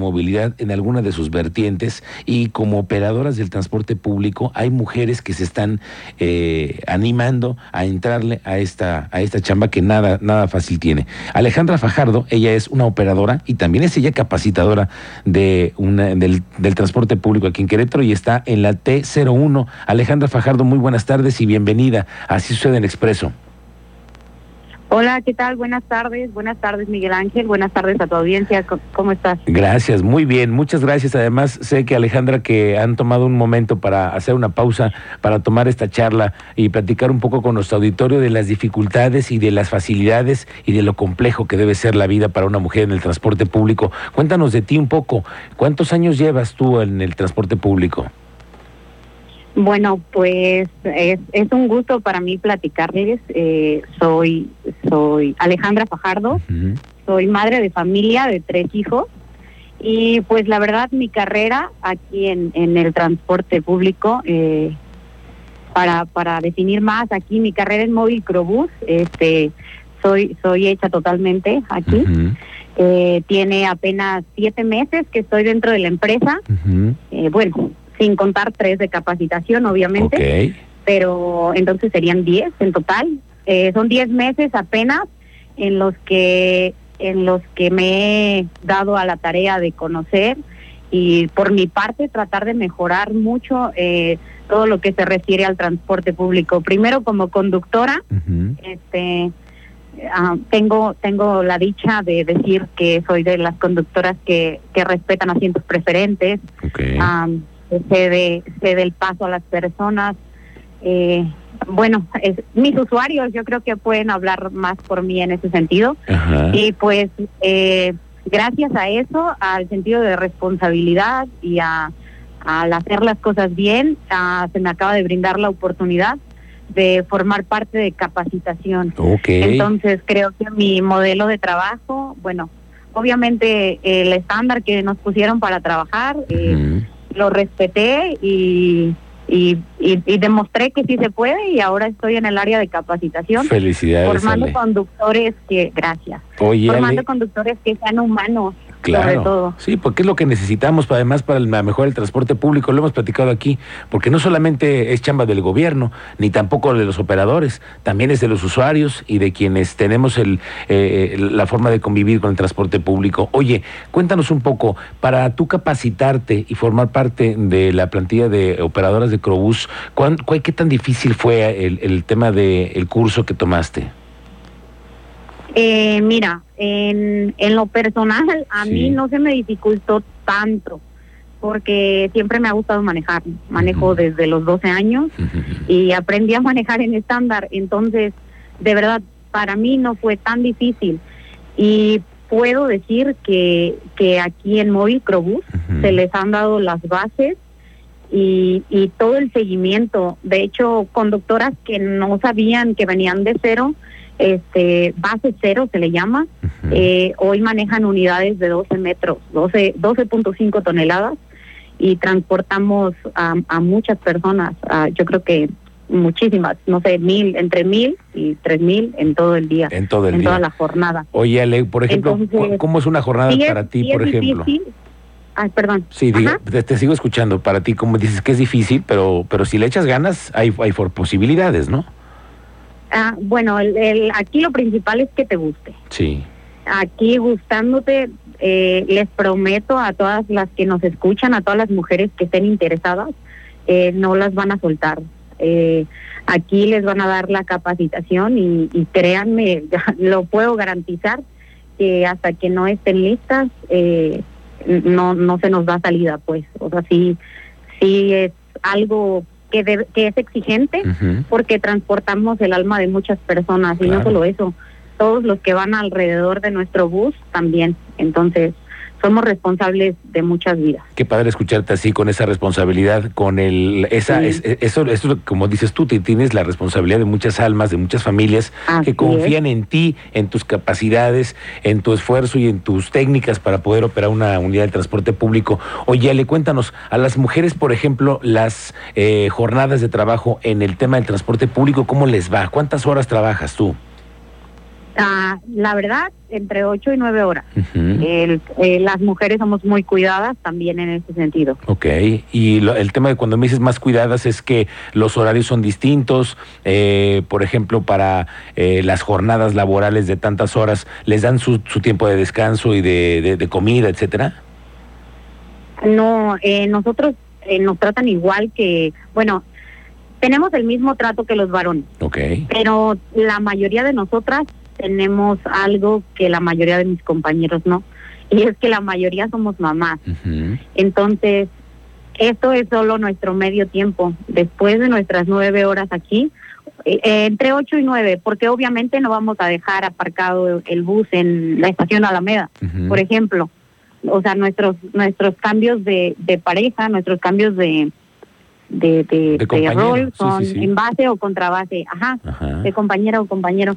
movilidad en alguna de sus vertientes y como operadoras del transporte público hay mujeres que se están eh, animando a entrarle a esta a esta chamba que nada nada fácil tiene. Alejandra Fajardo, ella es una operadora y también es ella capacitadora de una, del, del transporte público aquí en Querétaro y está en la T01. Alejandra Fajardo, muy buenas tardes y bienvenida. Así sucede en Expreso. Hola, ¿qué tal? Buenas tardes. Buenas tardes, Miguel Ángel. Buenas tardes a tu audiencia. ¿Cómo estás? Gracias, muy bien. Muchas gracias. Además, sé que Alejandra que han tomado un momento para hacer una pausa, para tomar esta charla y platicar un poco con nuestro auditorio de las dificultades y de las facilidades y de lo complejo que debe ser la vida para una mujer en el transporte público. Cuéntanos de ti un poco. ¿Cuántos años llevas tú en el transporte público? Bueno, pues es, es un gusto para mí platicarles. Eh, soy soy Alejandra Fajardo, soy madre de familia de tres hijos y pues la verdad mi carrera aquí en, en el transporte público, eh, para, para definir más aquí mi carrera en móvil Crobús, este, soy, soy hecha totalmente aquí. Eh, tiene apenas siete meses que estoy dentro de la empresa. bueno, sin contar tres de capacitación, obviamente. Pero entonces serían diez en total. Eh, son diez meses apenas en los que en los que me he dado a la tarea de conocer y por mi parte tratar de mejorar mucho eh, todo lo que se refiere al transporte público. Primero como conductora, este ah, tengo tengo la dicha de decir que soy de las conductoras que, que respetan asientos preferentes. Ah, se dé el paso a las personas. Eh, bueno, mis usuarios yo creo que pueden hablar más por mí en ese sentido. Y pues eh, gracias a eso, al sentido de responsabilidad y a, al hacer las cosas bien, se me acaba de brindar la oportunidad de formar parte de capacitación. Entonces creo que mi modelo de trabajo, bueno, obviamente el estándar que nos pusieron para trabajar, eh, lo respeté y, y, y, demostré que sí se puede y ahora estoy en el área de capacitación. Felicidades. Formando conductores que, gracias. formando conductores que sean humanos, Claro. Sí, porque es lo que necesitamos para, además para mejorar el transporte público, lo hemos platicado aquí, porque no solamente es chamba del gobierno, ni tampoco de los operadores, también es de los usuarios y de quienes tenemos el, eh, la forma de convivir con el transporte público. Oye, cuéntanos un poco, para tú capacitarte y formar parte de la plantilla de operadoras de Crobús, ¿qué tan difícil fue el, el tema del curso que tomaste? Eh, mira, en, en lo personal, a mí no se me dificultó tanto, porque siempre me ha gustado manejar. Manejo desde los 12 años y aprendí a manejar en estándar. Entonces, de verdad, para mí no fue tan difícil. Y puedo decir que, que aquí en Móvil Crobús se les han dado las bases y, y todo el seguimiento. De hecho, conductoras que no sabían que venían de cero, este base cero se le llama. eh, hoy manejan unidades de 12 metros, 12 12.5 toneladas y transportamos a, a muchas personas. yo creo que muchísimas, no sé, mil, entre mil y tres mil en todo el día. En todo el en día. toda la jornada. Oye, Ale, por ejemplo, ¿cómo es una jornada para ti, por ejemplo? Ay, perdón. Sí, te, sigo escuchando. Para ti, como dices que es difícil, pero pero si le echas ganas, hay, hay posibilidades, ¿no? Ah, bueno, el, aquí lo principal es que te guste. Sí. Aquí gustándote, eh, les prometo a todas las que nos escuchan, a todas las mujeres que estén interesadas, eh, no las van a soltar. Eh, aquí les van a dar la capacitación y, y créanme, lo puedo garantizar que hasta que no estén listas, eh, no no se nos da salida, pues. O sea, sí, sí es algo que, que es exigente porque transportamos el alma de muchas personas y no solo eso, todos los que van alrededor de nuestro bus también. Entonces, somos responsables de muchas vidas. Qué padre escucharte así con esa responsabilidad, con el esa es, eso eso como dices tú, te tienes la responsabilidad de muchas almas, de muchas familias que confían en ti, en tus capacidades, en tu esfuerzo y en tus técnicas para poder operar una unidad de transporte público. Oye, Ale, cuéntanos a las mujeres, por ejemplo, las eh, jornadas de trabajo en el tema del transporte público, ¿cómo les va? ¿Cuántas horas trabajas tú? Ah, la verdad, entre 8 y 9 horas. el, eh, las mujeres somos muy cuidadas también en ese sentido. Ok, y el tema de cuando me dices más cuidadas es que los horarios son distintos, eh, por ejemplo, para eh, las jornadas laborales de tantas horas, ¿les dan su, su tiempo de descanso y de, de, comida, etcétera? No, nosotros nos tratan igual que, bueno, tenemos el mismo trato que los varones. Ok. Pero la mayoría de nosotras tenemos algo que la mayoría de mis compañeros no, y es que la mayoría somos mamás. Entonces, esto es solo nuestro medio tiempo. Después de nuestras nueve horas aquí, eh, eh, entre ocho y nueve, porque obviamente no vamos a dejar aparcado el bus en la estación Alameda, por ejemplo. O sea, nuestros nuestros cambios de, de pareja, nuestros cambios de, de, de, rol son en base o contra base, ajá, de compañera o compañero.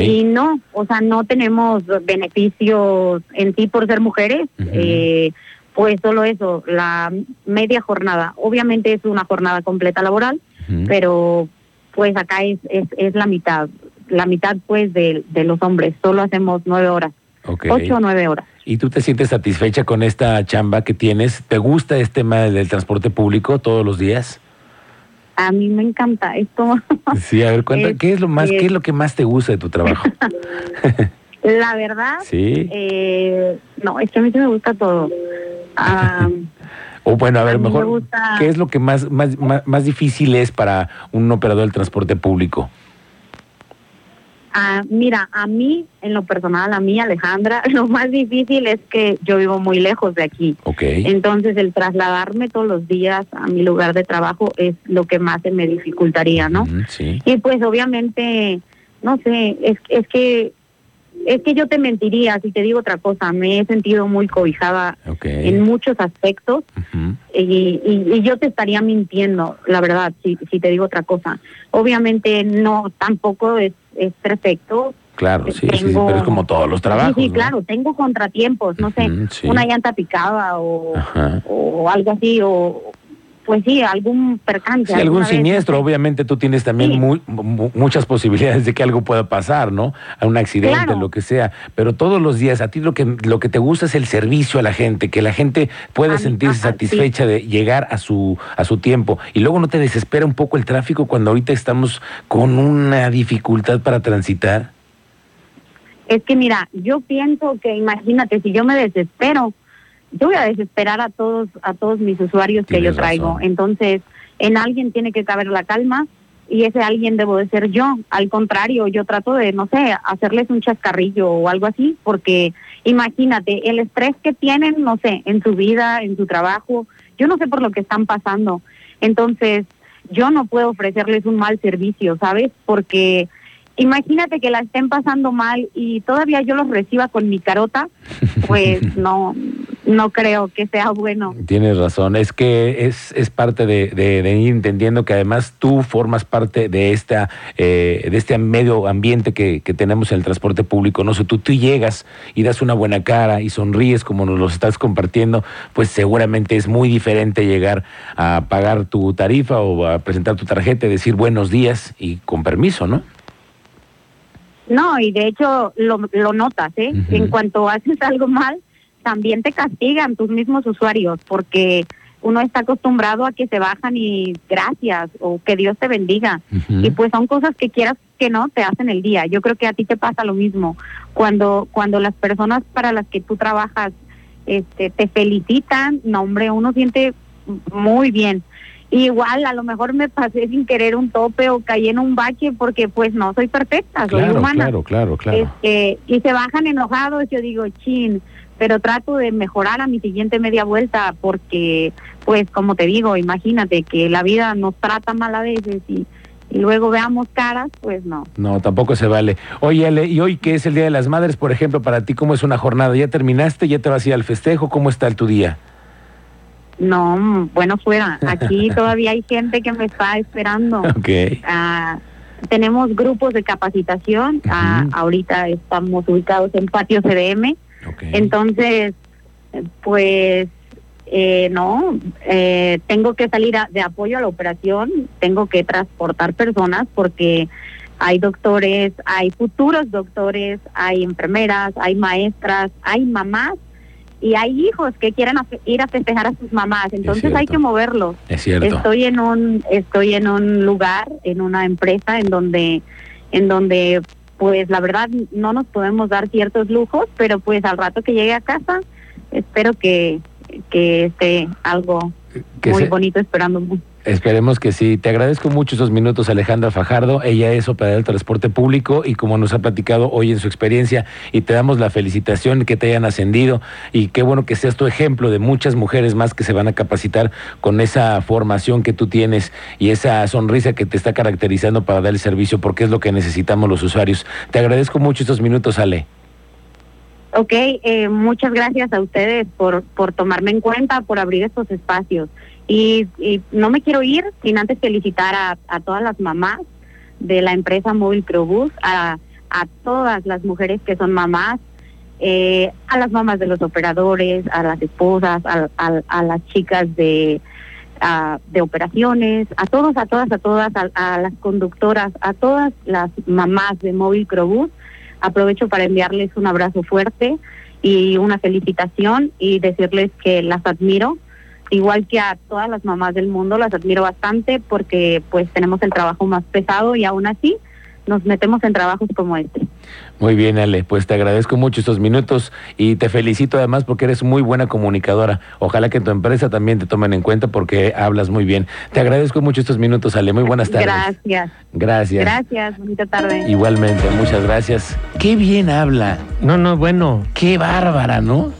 Y no, o sea, no tenemos beneficios en sí por ser mujeres, eh, pues solo eso, la media jornada. Obviamente es una jornada completa laboral, pero pues acá es, es, es la mitad, la mitad pues de, de los hombres, solo hacemos nueve horas. Ocho o nueve horas. ¿Y tú te sientes satisfecha con esta chamba que tienes? ¿Te gusta este tema del transporte público todos los días? A mí me encanta esto. Sí, a ver, cuenta, ¿qué es lo más, qué es lo que más te gusta de tu trabajo? La verdad, sí. Eh, no, es que a mí sí me gusta todo. o bueno, a ver, mejor, ¿qué es lo que más, más, más difícil es para un operador del transporte público? Ah, mira, a mí, en lo personal, a mí, Alejandra, lo más difícil es que yo vivo muy lejos de aquí. Okay. Entonces, el trasladarme todos los días a mi lugar de trabajo es lo que más se me dificultaría, ¿no? sí. Y pues, obviamente, no sé, es, es que es que yo te mentiría si te digo otra cosa. Me he sentido muy cobijada en muchos aspectos y, y, yo te estaría mintiendo, la verdad, si, si te digo otra cosa. Obviamente no, tampoco es es perfecto. Claro, sí, sí, pero es como todos los trabajos. Sí, claro, tengo contratiempos, no sé, una llanta picada o, o algo así, o pues sí, algún percance. Sí, algún siniestro, obviamente tú tienes también muchas posibilidades de que algo pueda pasar, ¿no? A un accidente, lo que sea, pero todos los días a ti lo que, lo que te gusta es el servicio a la gente, que la gente pueda sentirse satisfecha de llegar a su, a su tiempo. Y luego no te desespera un poco el tráfico cuando ahorita estamos con una dificultad para transitar. Es que mira, yo pienso que imagínate, si yo me desespero, yo voy a desesperar a todos a todos mis usuarios que yo traigo. Entonces, en alguien tiene que caber la calma y ese alguien debo de ser yo. Al contrario, yo trato de, no sé, hacerles un chascarrillo o algo así, porque imagínate, el estrés que tienen, no sé, en su vida, en su trabajo, yo no sé por lo que están pasando. Entonces, yo no puedo ofrecerles un mal servicio, ¿sabes? Porque imagínate que la estén pasando mal y todavía yo los reciba con mi carota, pues no, no creo que sea bueno. Tienes razón, es que es, es parte de, de, ir entendiendo que además tú formas parte de esta eh, de este medio ambiente que, que, tenemos en el transporte público. No sé, tú, tú llegas y das una buena cara y sonríes como nos lo estás compartiendo, pues seguramente es muy diferente llegar a pagar tu tarifa o a presentar tu tarjeta y decir buenos días y con permiso, ¿no? No, y de hecho lo, lo notas, ¿eh? En cuanto haces algo mal, también te castigan tus mismos usuarios porque uno está acostumbrado a que se bajan y gracias o que Dios te bendiga. Y pues son cosas que quieras que no te hacen el día. Yo creo que a ti te pasa lo mismo. Cuando cuando las personas para las que tú trabajas este te felicitan, no hombre, uno siente muy bien. Igual a lo mejor me pasé sin querer un tope o caí en un bache porque pues no soy perfecta, soy humana. Claro, claro, claro. Este, y se bajan enojados, yo digo, chin, pero trato de mejorar a mi siguiente media vuelta porque, pues, como te digo, imagínate que la vida nos trata mal a veces y, y luego veamos caras, pues no. No, tampoco se vale. Oye, Ale, y hoy que es el Día de las Madres, por ejemplo, para ti, ¿cómo es una jornada? ¿Ya terminaste? ¿Ya te vas a ir al festejo? ¿Cómo está el tu día? No, bueno, fuera. Aquí todavía hay gente que me está esperando. Ah, tenemos grupos de capacitación. Ah, ahorita estamos ubicados en Patio CDM entonces, pues eh, no, eh, tengo que salir de apoyo a la operación, tengo que transportar personas porque hay doctores, hay futuros doctores, hay enfermeras, hay maestras, hay mamás y hay hijos que quieren ir a festejar a sus mamás, entonces hay que moverlos. Es cierto. Estoy en un estoy en un lugar, en una empresa en donde en donde pues la verdad no nos podemos dar ciertos lujos, pero pues al rato que llegue a casa espero que que esté algo muy bonito esperando. Esperemos que sí. Te agradezco mucho esos minutos, Alejandra Fajardo. Ella es operadora del transporte público y como nos ha platicado hoy en su experiencia, y te damos la felicitación que te hayan ascendido y qué bueno que seas tu ejemplo de muchas mujeres más que se van a capacitar con esa formación que tú tienes y esa sonrisa que te está caracterizando para dar el servicio, porque es lo que necesitamos los usuarios. Te agradezco mucho estos minutos, Ale. Ok, eh, muchas gracias a ustedes por, por tomarme en cuenta, por abrir estos espacios. Y, no me quiero ir sin antes felicitar a, todas las mamás de la empresa Móvil Probus, a, a todas las mujeres que son mamás, eh, a las mamás de los operadores, a las esposas, a, las chicas de, de operaciones, a todos, a todas, a todas, a, las conductoras, a todas las mamás de Móvil Probus. Aprovecho para enviarles un abrazo fuerte y una felicitación y decirles que las admiro igual que a todas las mamás del mundo, las admiro bastante porque pues tenemos el trabajo más pesado y aún así nos metemos en trabajos como este. Muy bien, Ale, pues te agradezco mucho estos minutos y te felicito además porque eres muy buena comunicadora. Ojalá que en tu empresa también te tomen en cuenta porque hablas muy bien. Te agradezco mucho estos minutos, Ale. Muy buenas tardes. Gracias. Gracias. Gracias, bonita tarde. Igualmente, muchas gracias. Qué bien habla. No, no, bueno. Qué bárbara, ¿no?